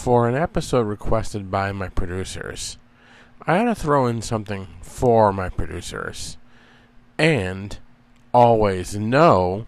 for an episode requested by my producers, I had to throw in something for my producers. And always know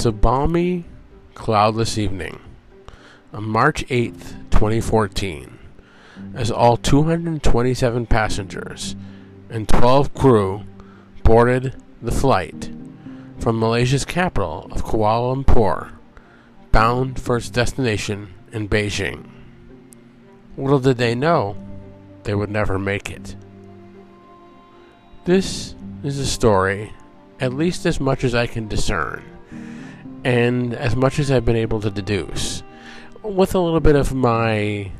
It's a balmy, cloudless evening on March 8th, 2014, as all 227 passengers and 12 crew boarded the flight from Malaysia's capital of Kuala Lumpur, bound for its destination in Beijing. Little did they know they would never make it. This is a story, at least as much as I can discern, and as much as I've been able to deduce, with a little bit of my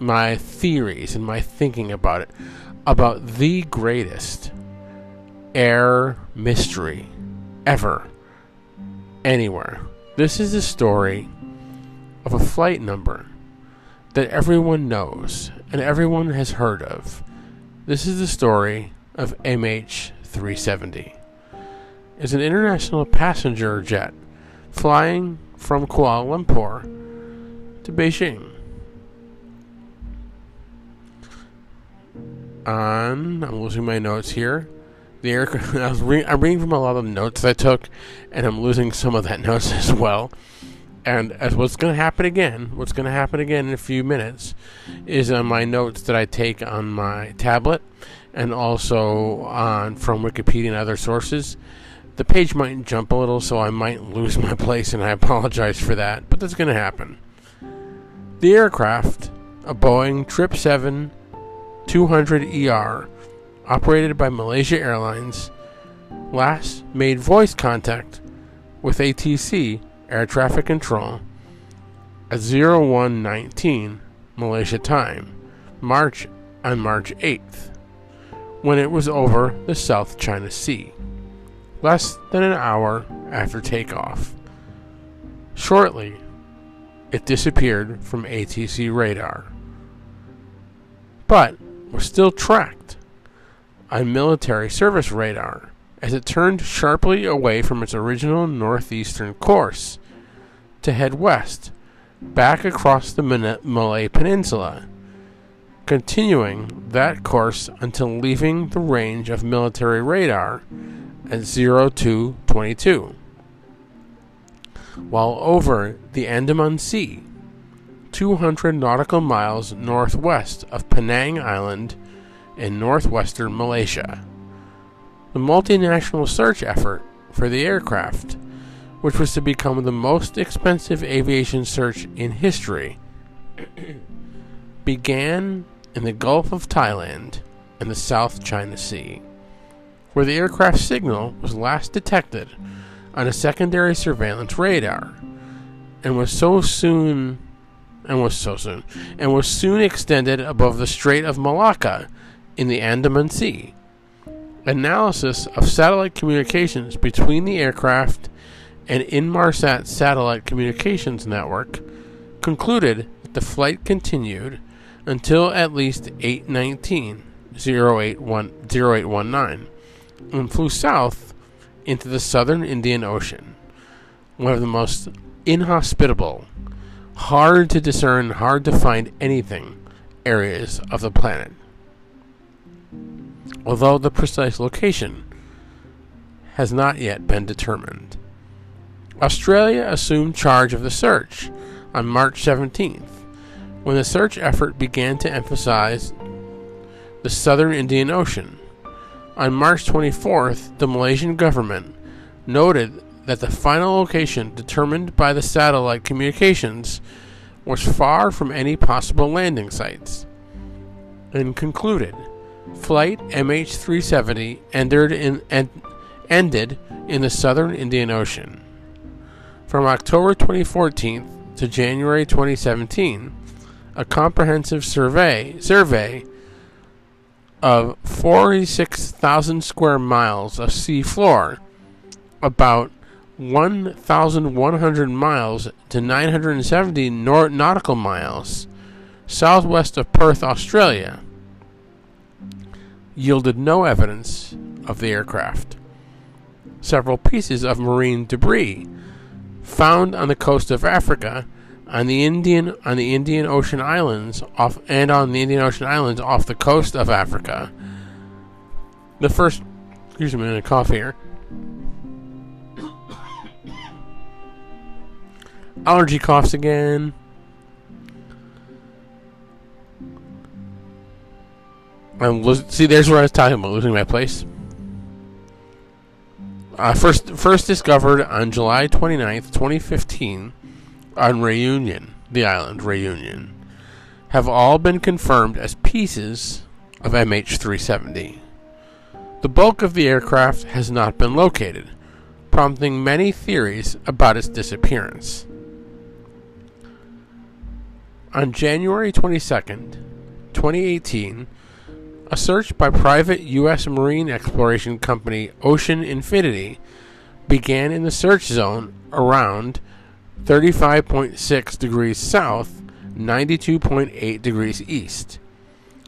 my theories and my thinking about it, about the greatest air mystery ever anywhere. This is the story of a flight number that everyone knows and everyone has heard of. This is the story of MH370. It's an international passenger jet flying from Kuala Lumpur to Beijing. On, I'm losing my notes here. The aircraft. I was re- I'm reading from a lot of notes I took, and I'm losing some of that notes as well. And as what's going to happen again, what's going to happen again in a few minutes, is on my notes that I take on my tablet, and also on from Wikipedia and other sources. The page might jump a little, so I might lose my place, and I apologize for that. But that's going to happen. The aircraft, a Boeing 777 200ER, operated by Malaysia Airlines, last made voice contact with ATC Air Traffic Control at 0119 Malaysia time, March on March 8th, when it was over the South China Sea, less than an hour after takeoff. Shortly, it disappeared from ATC radar, but was still tracked on military service radar as it turned sharply away from its original northeastern course to head west, back across the Malay Peninsula, continuing that course until leaving the range of military radar at 0222. While over the Andaman Sea, 200 nautical miles northwest of Penang Island in northwestern Malaysia. The multinational search effort for the aircraft, which was to become the most expensive aviation search in history, began in the Gulf of Thailand and the South China Sea, where the aircraft signal was last detected on a secondary surveillance radar and was so soon and was so soon and was soon extended above the Strait of Malacca in the Andaman Sea. Analysis of satellite communications between the aircraft and Inmarsat satellite communications network concluded that the flight continued until at least 819 081 0819 and flew south into the southern Indian Ocean, one of the most inhospitable, hard to discern, hard to find anything areas of the planet. Although the precise location has not yet been determined. Australia assumed charge of the search on March 17th, when the search effort began to emphasize the southern Indian Ocean. On March 24th, the Malaysian government noted that the final location determined by the satellite communications was far from any possible landing sites, and concluded flight MH370 ended in, en- ended in the southern Indian Ocean. From October 2014 to January 2017, a comprehensive survey survey of 46,000 square miles of sea floor, about 1,100 miles to 970 nor- nautical miles southwest of Perth, Australia, yielded no evidence of the aircraft. Several pieces of marine debris found on the coast of Africa on the Indian on the Indian Ocean islands off and on the Indian Ocean islands off the coast of Africa. The first excuse me, I'm cough here. Allergy coughs again. I'm lo- see. There's where I was talking about losing my place. Uh, first, first discovered on July 29th, 2015, on Reunion, the island Reunion, have all been confirmed as pieces of MH370. The bulk of the aircraft has not been located, prompting many theories about its disappearance. On January 22nd, 2018, a search by private U.S. marine exploration company Ocean Infinity began in the search zone around 35.6 degrees south, 92.8 degrees east.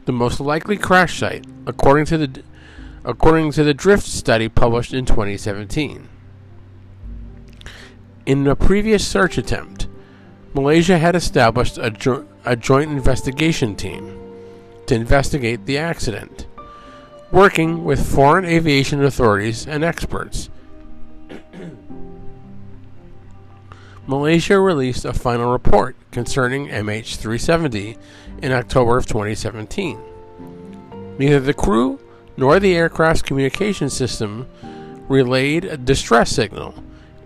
The most likely crash site, according to the according to the drift study published in 2017. In a previous search attempt, Malaysia had established a, jo- a joint investigation team to investigate the accident, working with foreign aviation authorities and experts. Malaysia released a final report concerning MH370 in October of 2017. Neither the crew nor the aircraft's communication system relayed a distress signal,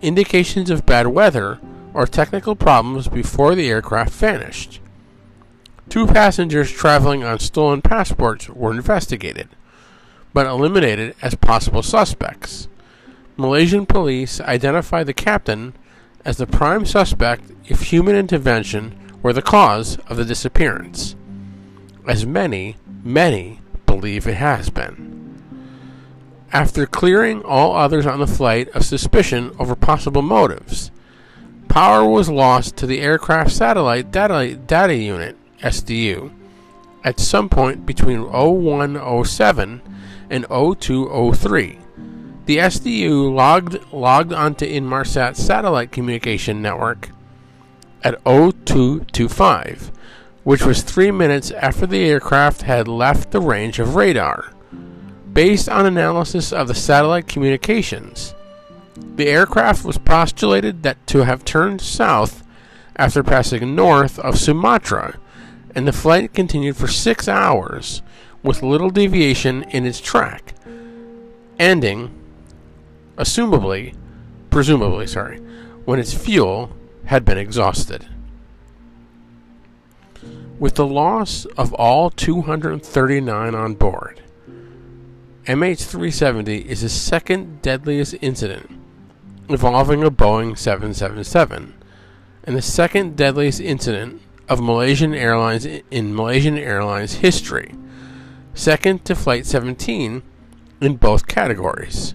indications of bad weather, or technical problems before the aircraft vanished. Two passengers traveling on stolen passports were investigated, but eliminated as possible suspects. Malaysian police identified the captain as the prime suspect if human intervention were the cause of the disappearance, as many, many believe it has been. After clearing all others on the flight of suspicion over possible motives, power was lost to the aircraft satellite data, data unit SDU at some point between 0107 and 0203. The SDU logged logged onto Inmarsat's satellite communication network at 0225, which was 3 minutes after the aircraft had left the range of radar. Based on analysis of the satellite communications, the aircraft was postulated that to have turned south after passing north of Sumatra and the flight continued for six hours with little deviation in its track, ending, assumably, presumably, sorry, when its fuel had been exhausted. With the loss of all 239 on board, MH370 is the second deadliest incident involving a Boeing 777 and the second deadliest incident of Malaysian Airlines in Malaysian Airlines history, second to Flight 17 in both categories.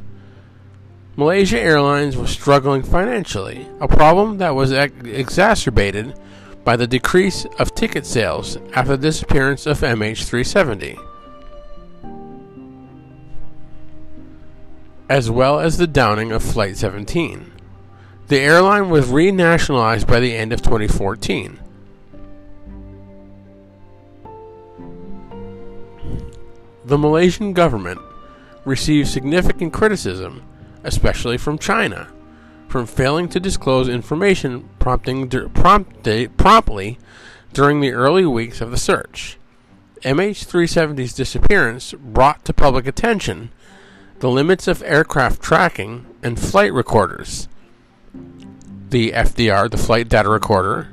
Malaysia Airlines was struggling financially, a problem that was ex- exacerbated by the decrease of ticket sales after the disappearance of MH370, as well as the downing of Flight 17. The airline was renationalized by the end of 2014 The Malaysian government received significant criticism, especially from China, from failing to disclose information prompting prompt, promptly during the early weeks of the search. MH370's disappearance brought to public attention the limits of aircraft tracking and flight recorders. The FDR, the flight data recorder,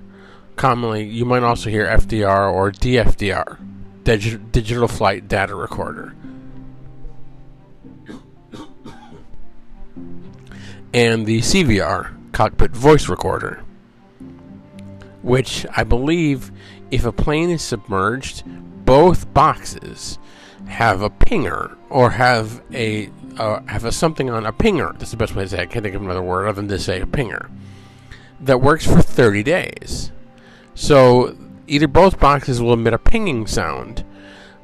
commonly you might also hear FDR or DFDR digi- digital flight data recorder. And the CVR, cockpit voice recorder, which I believe if a plane is submerged, both boxes have a pinger or have a uh, have a something on a pinger. That's the best way to say. It. I can't think of another word other than to say a pinger that works for 30 days. So either both boxes will emit a pinging sound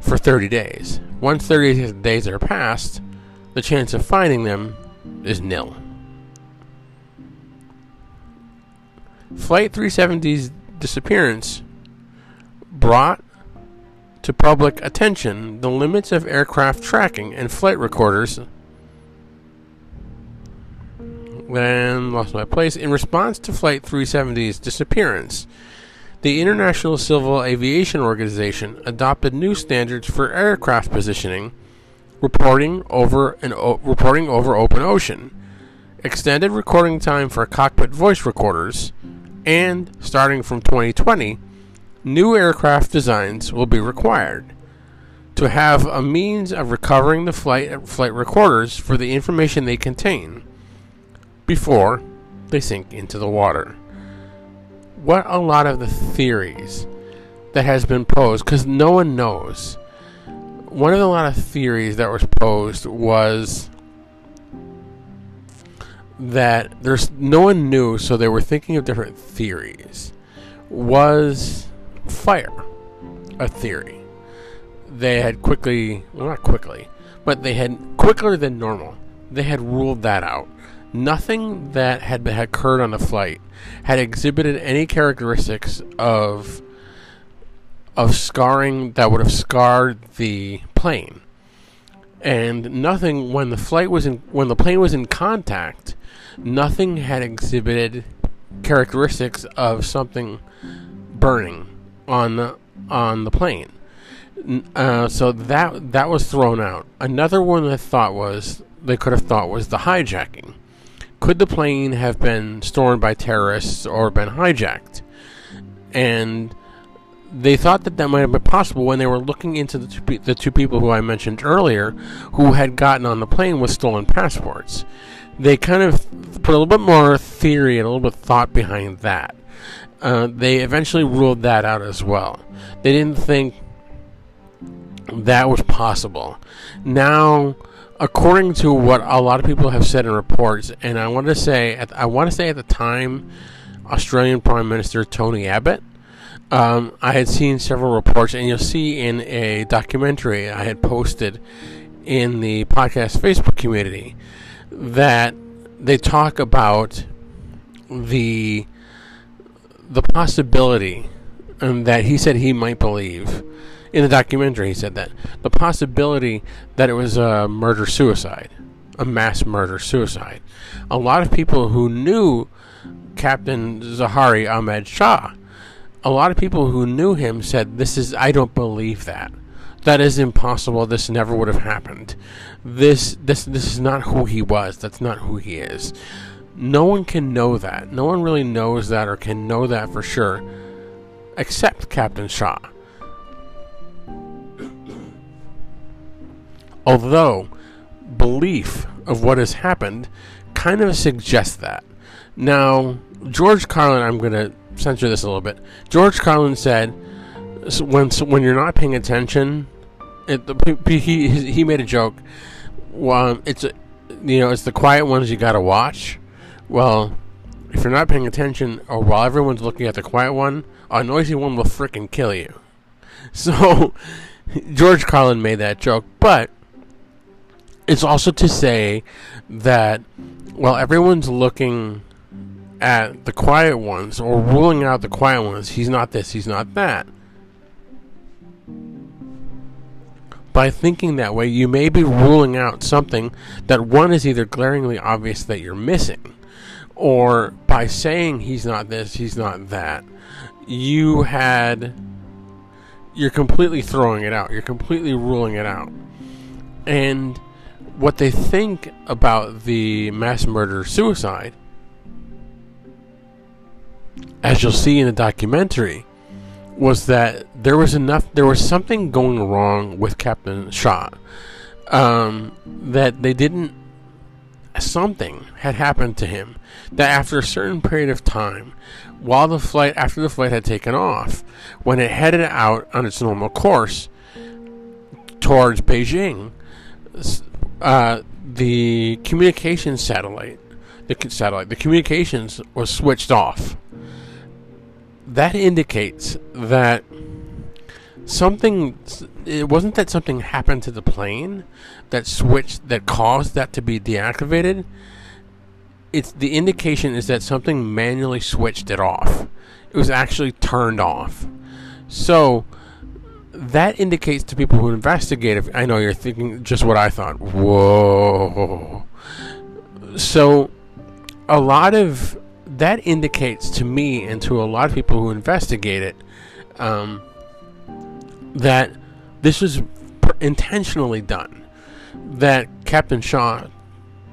for 30 days. Once 30 days are passed, the chance of finding them is nil. Flight 370's disappearance brought to public attention the limits of aircraft tracking and flight recorders. Then lost my place. In response to Flight 370's disappearance, the International Civil Aviation Organization adopted new standards for aircraft positioning, reporting over an o- reporting over open ocean, extended recording time for cockpit voice recorders, and starting from 2020, new aircraft designs will be required to have a means of recovering the flight flight recorders for the information they contain before they sink into the water. What a lot of the theories that has been posed because no one knows. One of the lot of theories that was posed was that there's no one knew, so they were thinking of different theories. Was fire a theory? They had quickly, well, not quickly, but they had quicker than normal. They had ruled that out. Nothing that had been, occurred on the flight had exhibited any characteristics of of scarring that would have scarred the plane. And nothing when the flight was in when the plane was in contact, nothing had exhibited characteristics of something burning on the on the plane. Uh, so that that was thrown out. Another one I thought was they could have thought was the hijacking. Could the plane have been stormed by terrorists or been hijacked? And they thought that that might have been possible when they were looking into the two, pe- the two people who I mentioned earlier who had gotten on the plane with stolen passports. They kind of put a little bit more theory and a little bit thought behind that. Uh, they eventually ruled that out as well. They didn't think that was possible. Now, according to what a lot of people have said in reports, and I want to say, at, I want to say at the time, Australian Prime Minister Tony Abbott. Um, I had seen several reports, and you'll see in a documentary I had posted in the podcast Facebook community that they talk about the the possibility um, that he said he might believe in the documentary. He said that the possibility that it was a murder suicide, a mass murder suicide. A lot of people who knew Captain Zaharie Ahmad Shah, a lot of people who knew him said, "This is I don't believe that." That is impossible. This never would have happened. This this this is not who he was. That's not who he is. No one can know that. No one really knows that or can know that for sure except Captain Shah. Although belief of what has happened kind of suggests that. Now, George Carlin, I'm going to censor this a little bit. George Carlin said, "When when you're not paying attention, it, the, he he made a joke. Well, it's you know it's the quiet ones you got to watch. Well, if you're not paying attention, or while everyone's looking at the quiet one, a noisy one will frickin' kill you. So, George Carlin made that joke, but it's also to say that while everyone's looking at the quiet ones or ruling out the quiet ones, he's not this, he's not that. By thinking that way, you may be ruling out something that one is either glaringly obvious that you're missing, or by saying he's not this, he's not that, you had. You're completely throwing it out. You're completely ruling it out. And what they think about the mass murder suicide, as you'll see in the documentary, was that there was enough, there was something going wrong with Captain Shah. Um, that they didn't, something had happened to him that after a certain period of time, while the flight, after the flight had taken off, when it headed out on its normal course towards Beijing, uh, the communications satellite, the satellite, the communications was switched off. That indicates that something. It wasn't that something happened to the plane that switched that caused that to be deactivated. It's the indication is that something manually switched it off. It was actually turned off. So that indicates to people who investigate. If I know you're thinking just what I thought. Whoa. So a lot of that indicates to me and to a lot of people who investigate it um, that this was intentionally done. That Captain Shah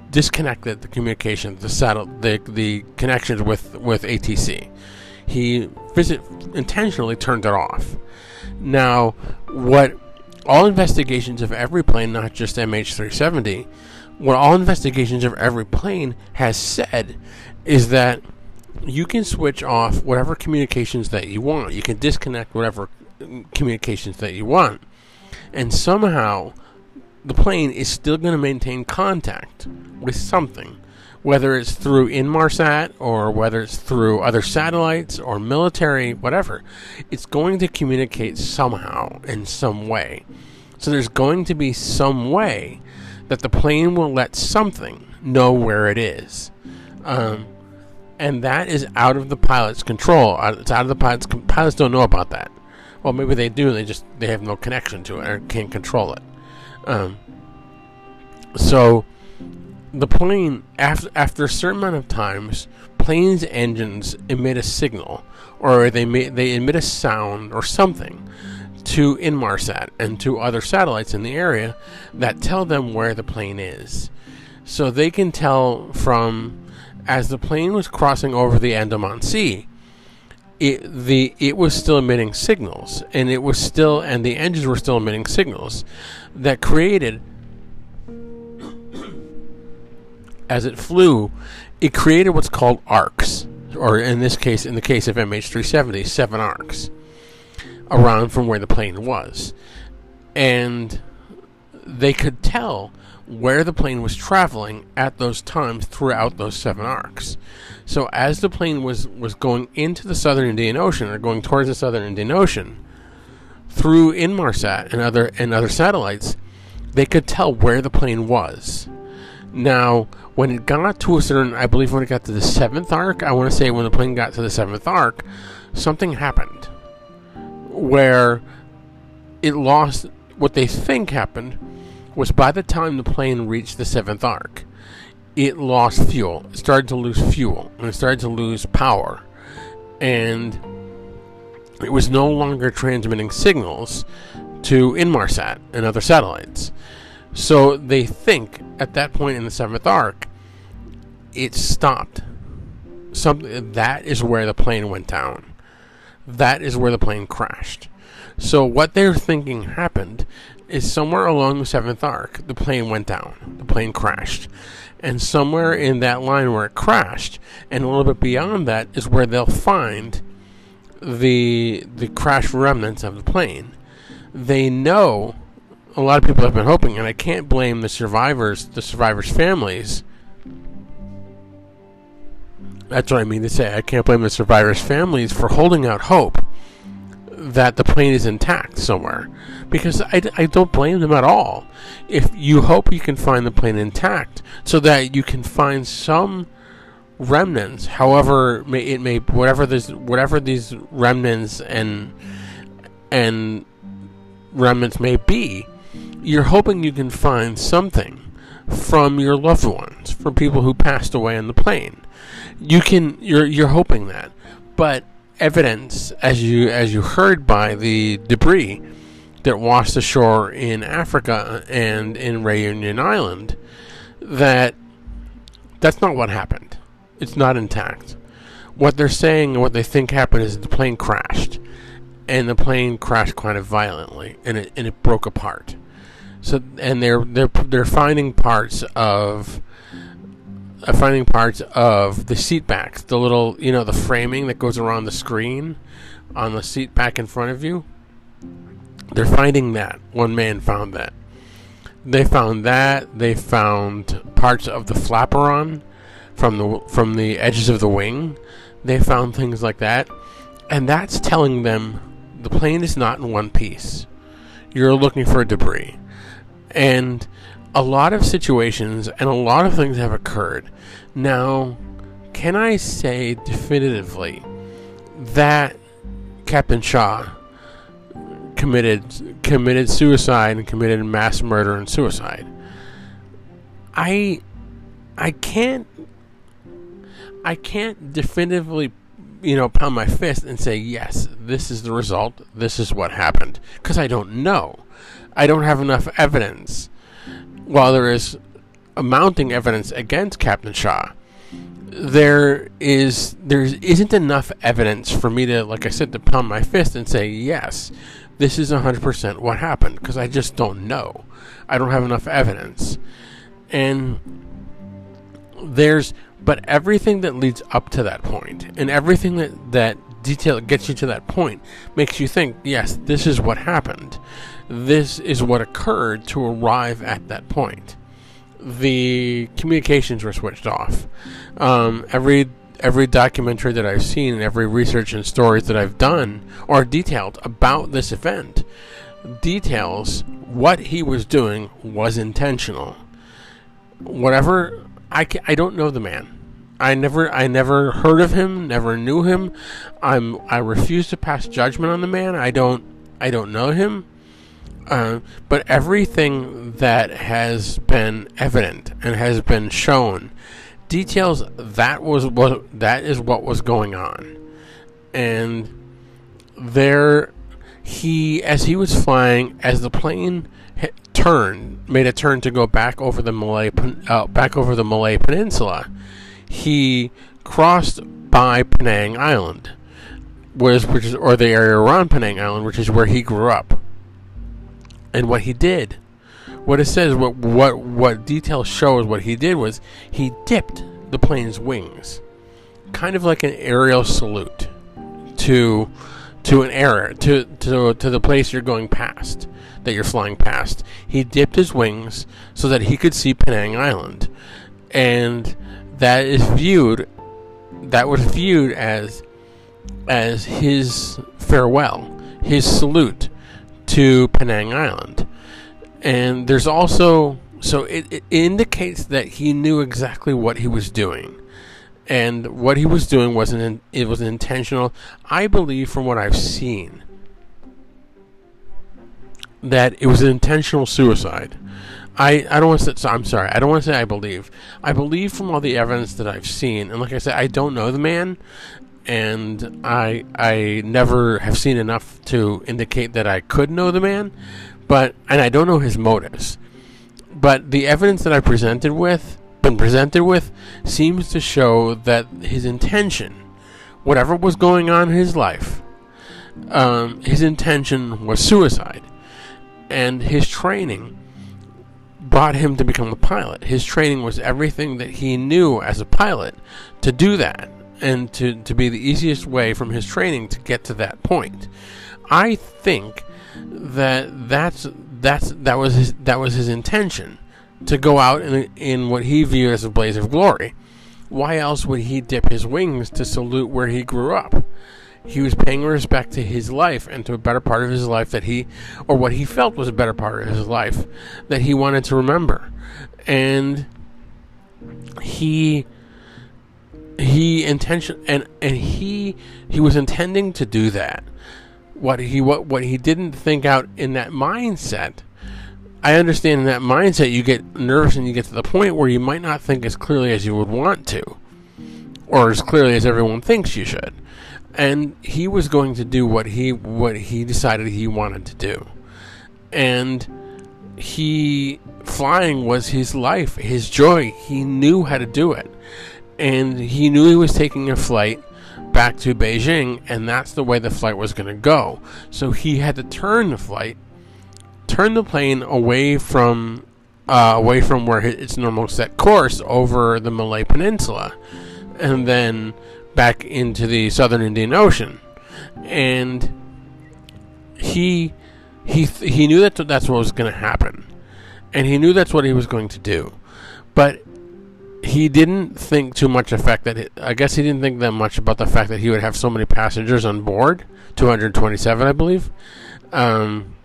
disconnected the communication, the satellite, the the connections with with ATC. He visit intentionally turned it off. Now, what all investigations of every plane, not just MH370, what all investigations of every plane has said is that you can switch off whatever communications that you want. You can disconnect whatever mm, communications that you want. And somehow the plane is still going to maintain contact with something, whether it's through Inmarsat or whether it's through other satellites or military, whatever. It's going to communicate somehow in some way. So there's going to be some way that the plane will let something know where it is. Um, and that is out of the pilot's control. Uh, It's out of the pilot's. Pilots don't know about that. Well, maybe they do. They just they have no connection to it or can't control it. Um, so the plane after after a certain amount of times, planes' engines emit a signal, or they ma- they emit a sound or something to Inmarsat and to other satellites in the area that tell them where the plane is. So they can tell from as the plane was crossing over the Andaman Sea, it the it was still emitting signals, and it was still and the engines were still emitting signals that created as it flew, it created what's called arcs, or in this case, in the case of MH370, seven arcs around from where the plane was, and they could tell where the plane was traveling at those times throughout those seven arcs. So as the plane was was going into the southern Indian Ocean or going towards the southern Indian Ocean through Inmarsat and other and other satellites, they could tell where the plane was. Now, when it got to a certain, I believe when it got to the seventh arc, I want to say when the plane got to the seventh arc, something happened where it lost what they think happened was by the time the plane reached the seventh arc, it lost fuel. It started to lose fuel and it started to lose power. And it was no longer transmitting signals to Inmarsat and other satellites. So they think at that point in the seventh arc, it stopped. Something that is where the plane went down. That is where the plane crashed. So what they're thinking happened is somewhere along the seventh arc, the plane went down. The plane crashed. And somewhere in that line where it crashed, and a little bit beyond that, is where they'll find the the crash remnants of the plane. They know a lot of people have been hoping, and I can't blame the survivors, the survivors' families. That's what I mean to say. I can't blame the survivors' families for holding out hope that the plane is intact somewhere. Because I, I don't blame them at all. If you hope you can find the plane intact so that you can find some remnants, however it may, whatever this, whatever these remnants and and remnants may be, you're hoping you can find something from your loved ones, from people who passed away on the plane. You can you're you're hoping that. But evidence as you as you heard by the debris that washed ashore in Africa and in Reunion Island that that's not what happened. It's not intact. What they're saying and what they think happened is the plane crashed and the plane crashed kind of violently, and it and it broke apart. So and they're they're they're finding parts of uh, finding parts of the seat backs, the little you know the framing that goes around the screen on the seat back in front of you. They're finding that. One man found that. They found that. They found parts of the flaperon from the from the edges of the wing. They found things like that, and that's telling them the plane is not in one piece. You're looking for debris, and a lot of situations and a lot of things have occurred. Now, can I say definitively that Captain Shah committed committed suicide and committed mass murder and suicide? I I can't I can't definitively you know pound my fist and say yes, this is the result, this is what happened because I don't know. I don't have enough evidence. While there is mounting evidence against Captain Shah, there is there isn't enough evidence for me to, like I said, to pound my fist and say yes, this is hundred percent what happened because I just don't know. I don't have enough evidence, and there's but everything that leads up to that point and everything that that detail gets you to that point makes you think yes this is what happened this is what occurred to arrive at that point the communications were switched off um, every every documentary that I've seen and every research and stories that I've done are detailed about this event details what he was doing was intentional whatever I, ca- I don't know the man. I never I never heard of him, never knew him. I'm I refuse to pass judgment on the man. I don't I don't know him. Uh, but everything that has been evident and has been shown details that was what that is what was going on, and there he as he was flying as the plane hit, turned made a turn to go back over the Malay uh, back over the Malay Peninsula, he crossed by Penang Island, was which is or the area around Penang Island, which is where he grew up. And what he did, what it says, what what what detail shows what he did was he dipped the plane's wings, kind of like an aerial salute to to an area to to to the place you're going past that you're flying past. He dipped his wings so that he could see Penang Island, and that is viewed that was viewed as as his farewell, his salute to Penang Island. And there's also so it, it indicates that he knew exactly what he was doing. And what he was doing wasn't it was intentional. I believe from what I've seen that it was an intentional suicide. I, I don't want to say, I'm sorry, I don't want to say I believe. I believe from all the evidence that I've seen, and like I said, I don't know the man, and I I never have seen enough to indicate that I could know the man, but and I don't know his motives. But the evidence that I presented with, been presented with, seems to show that his intention, whatever was going on in his life, um, his intention was suicide, and his training brought him to become a pilot. His training was everything that he knew as a pilot to do that and to, to be the easiest way from his training to get to that point. I think that that's that's that was his that was his intention to go out in in what he viewed as a blaze of glory. Why else would he dip his wings to salute where he grew up? He was paying respect to his life and to a better part of his life that he, or what he felt was a better part of his life that he wanted to remember. And he he intention and and he he was intending to do that. What he what what he didn't think out in that mindset i understand in that mindset you get nervous and you get to the point where you might not think as clearly as you would want to or as clearly as everyone thinks you should. And he was going to do what he what he decided he wanted to do. And he flying was his life his joy. He knew how to do it and he knew he was taking a flight back to Beijing, and that's the way the flight was going to go. So he had to turn the flight, turn the plane away from uh, away from where its normal set course over the Malay Peninsula, and then back into the Southern Indian Ocean, and he he he knew that that's what was going to happen, and he knew that's what he was going to do, but he didn't think too much effect that I guess he didn't think that much about the fact that he would have so many passengers on board, 227, I believe. Um,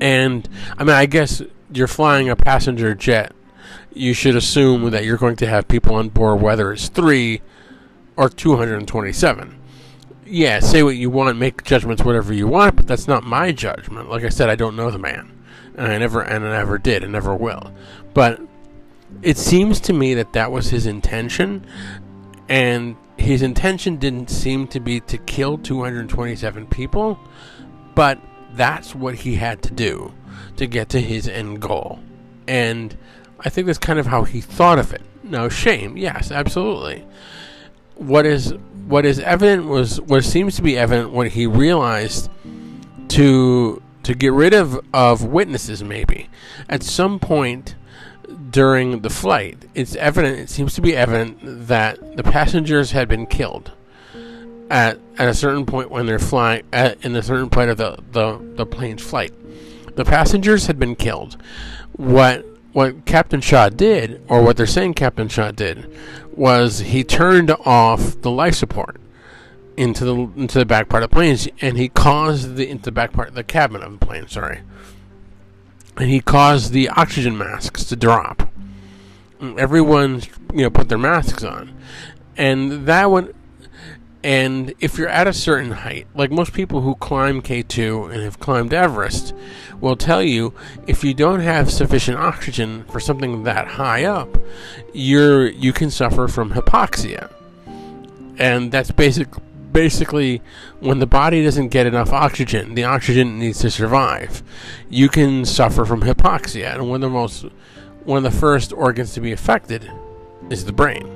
and I mean, I guess you're flying a passenger jet. You should assume that you're going to have people on board, whether it's three or 227. Yeah, say what you want, make judgments whatever you want, but that's not my judgment. Like I said, I don't know the man, and I never and I never did, and never will. But it seems to me that that was his intention, and his intention didn't seem to be to kill 227 people, but that's what he had to do to get to his end goal. And I think that's kind of how he thought of it. No shame, yes, absolutely. What is what is evident was what seems to be evident when he realized to to get rid of, of witnesses maybe. At some point during the flight, it's evident. It seems to be evident that the passengers had been killed at at a certain point when they're flying at, in a certain point of the, the the plane's flight. The passengers had been killed. What what Captain Shah did, or what they're saying Captain Shah did, was he turned off the life support into the into the back part of the plane, and he caused the into the back part of the cabin of the plane. Sorry and he caused the oxygen masks to drop. Everyone, you know, put their masks on, and that one. And if you're at a certain height, like most people who climb K2 and have climbed Everest, will tell you, if you don't have sufficient oxygen for something that high up, you're you can suffer from hypoxia, and that's basic basically when the body doesn't get enough oxygen, the oxygen needs to survive. You can suffer from hypoxia, and one of the most one of the first organs to be affected is the brain.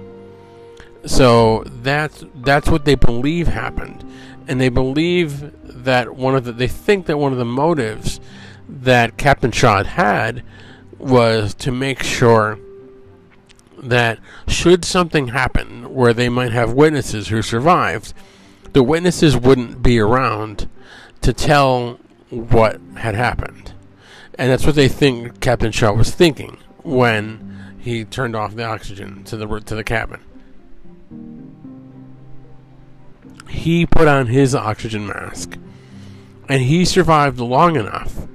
So that's that's what they believe happened, and they believe that one of the they think that one of the motives that Captain Shah had was to make sure that should something happen where they might have witnesses who survived, the witnesses wouldn't be around to tell what had happened. And that's what they think Captain Shah was thinking when he turned off the oxygen to the to the cabin. He put on his oxygen mask and he survived long enough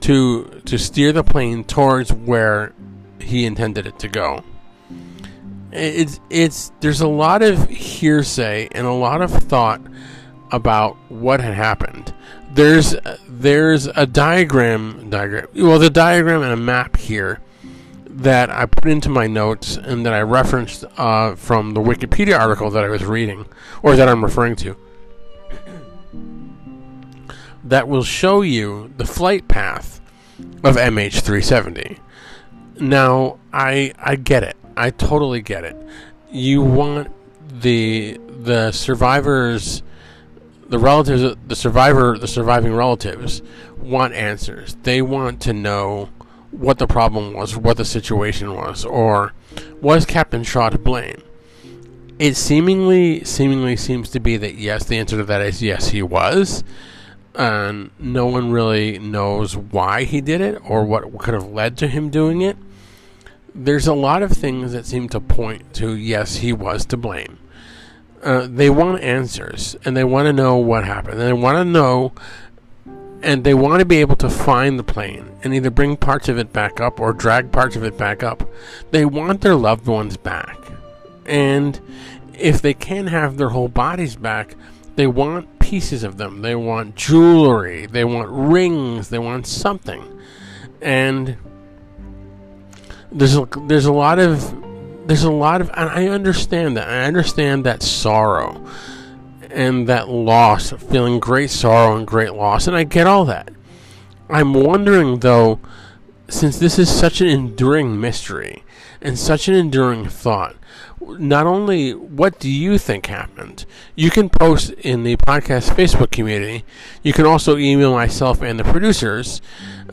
to to steer the plane towards where he intended it to go it's it's there's a lot of hearsay and a lot of thought about what had happened. There's there's a diagram diagram well the diagram and a map here that I put into my notes and that I referenced uh, from the Wikipedia article that I was reading or that I'm referring to that will show you the flight path of MH370. Now I I get it. I totally get it. You want the the survivors, the relatives, the survivor, the surviving relatives want answers. They want to know what the problem was, what the situation was, or was Captain Shah to blame? It seemingly seemingly seems to be that yes, the answer to that is yes, he was. And no one really knows why he did it or what could have led to him doing it there's a lot of things that seem to point to yes, he was to blame. Uh, they want answers and they want to know what happened. And they want to know and they want to be able to find the plane and either bring parts of it back up or drag parts of it back up. They want their loved ones back. And if they can't have their whole bodies back, they want pieces of them. They want jewelry. They want rings. They want something. And there's a, there's a lot of there's a lot of and I understand that. I understand that sorrow and that loss, feeling great sorrow and great loss, and I get all that. I'm wondering though, since this is such an enduring mystery, and such an enduring thought. Not only what do you think happened, you can post in the podcast Facebook community. You can also email myself and the producers,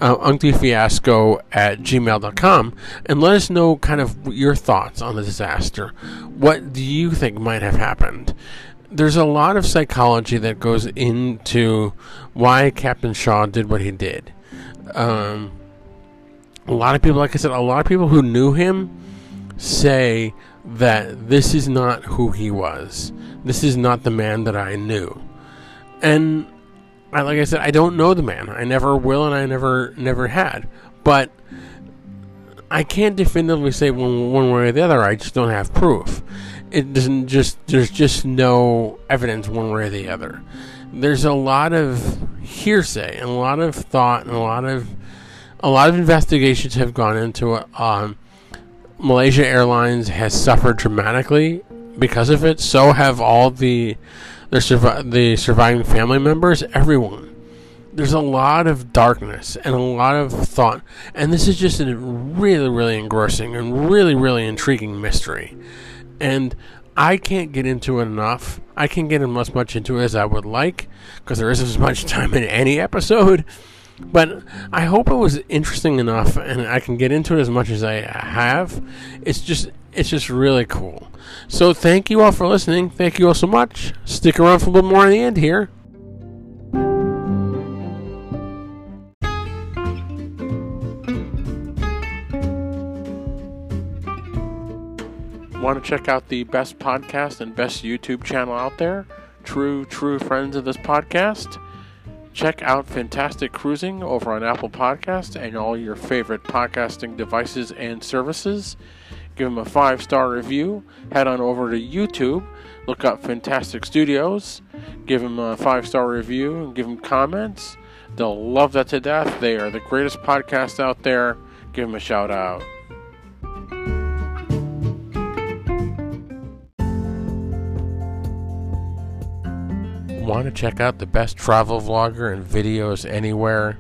uh, unctifiasco at gmail.com, and let us know kind of your thoughts on the disaster. What do you think might have happened? There's a lot of psychology that goes into why Captain Shah did what he did. Um, a lot of people, like I said, a lot of people who knew him say that this is not who he was. This is not the man that I knew. And I, like I said, I don't know the man. I never will, and I never never had. But I can't definitively say one one way or the other. I just don't have proof. It doesn't just there's just no evidence one way or the other. There's a lot of hearsay and a lot of thought and a lot of a lot of investigations have gone into it. Um, Malaysia Airlines has suffered dramatically because of it. So have all the the, survi- the surviving family members. Everyone. There's a lot of darkness and a lot of thought, and this is just a really, really engrossing and really, really intriguing mystery. And I can't get into it enough. I can't get as much into it as I would like because there isn't as much time in any episode. But I hope it was interesting enough, and I can get into it as much as I have. It's just, it's just really cool. So thank you all for listening. Thank you all so much. Stick around for a little more in the end here. Want to check out the best podcast and best YouTube channel out there? True, true friends of this podcast? Check out Fantastic Cruising over on Apple Podcast and all your favorite podcasting devices and services. Give them a five star review. Head on over to YouTube. Look up Fantastic Studios. Give them a five star review and give them comments. They'll love that to death. They are the greatest podcast out there. Give them a shout out. Want to check out the best travel vlogger and videos anywhere?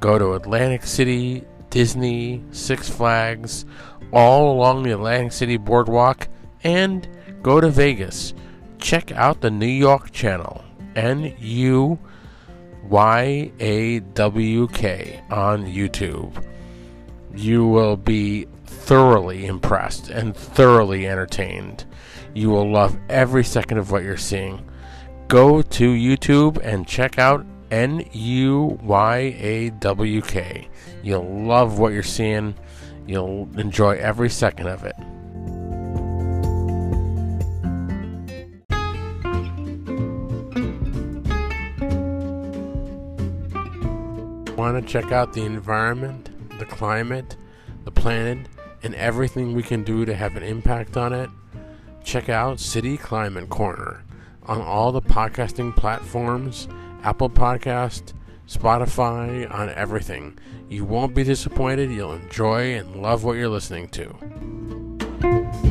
Go to Atlantic City, Disney, Six Flags, all along the Atlantic City boardwalk, and go to Vegas. Check out the New York channel, N U Y A W K, on YouTube. You will be thoroughly impressed and thoroughly entertained. You will love every second of what you're seeing go to YouTube and check out N U Y A W K. You'll love what you're seeing. You'll enjoy every second of it. Want to check out the environment, the climate, the planet, and everything we can do to have an impact on it? Check out City Climate Corner on all the podcasting platforms Apple Podcast, Spotify, on everything. You won't be disappointed. You'll enjoy and love what you're listening to.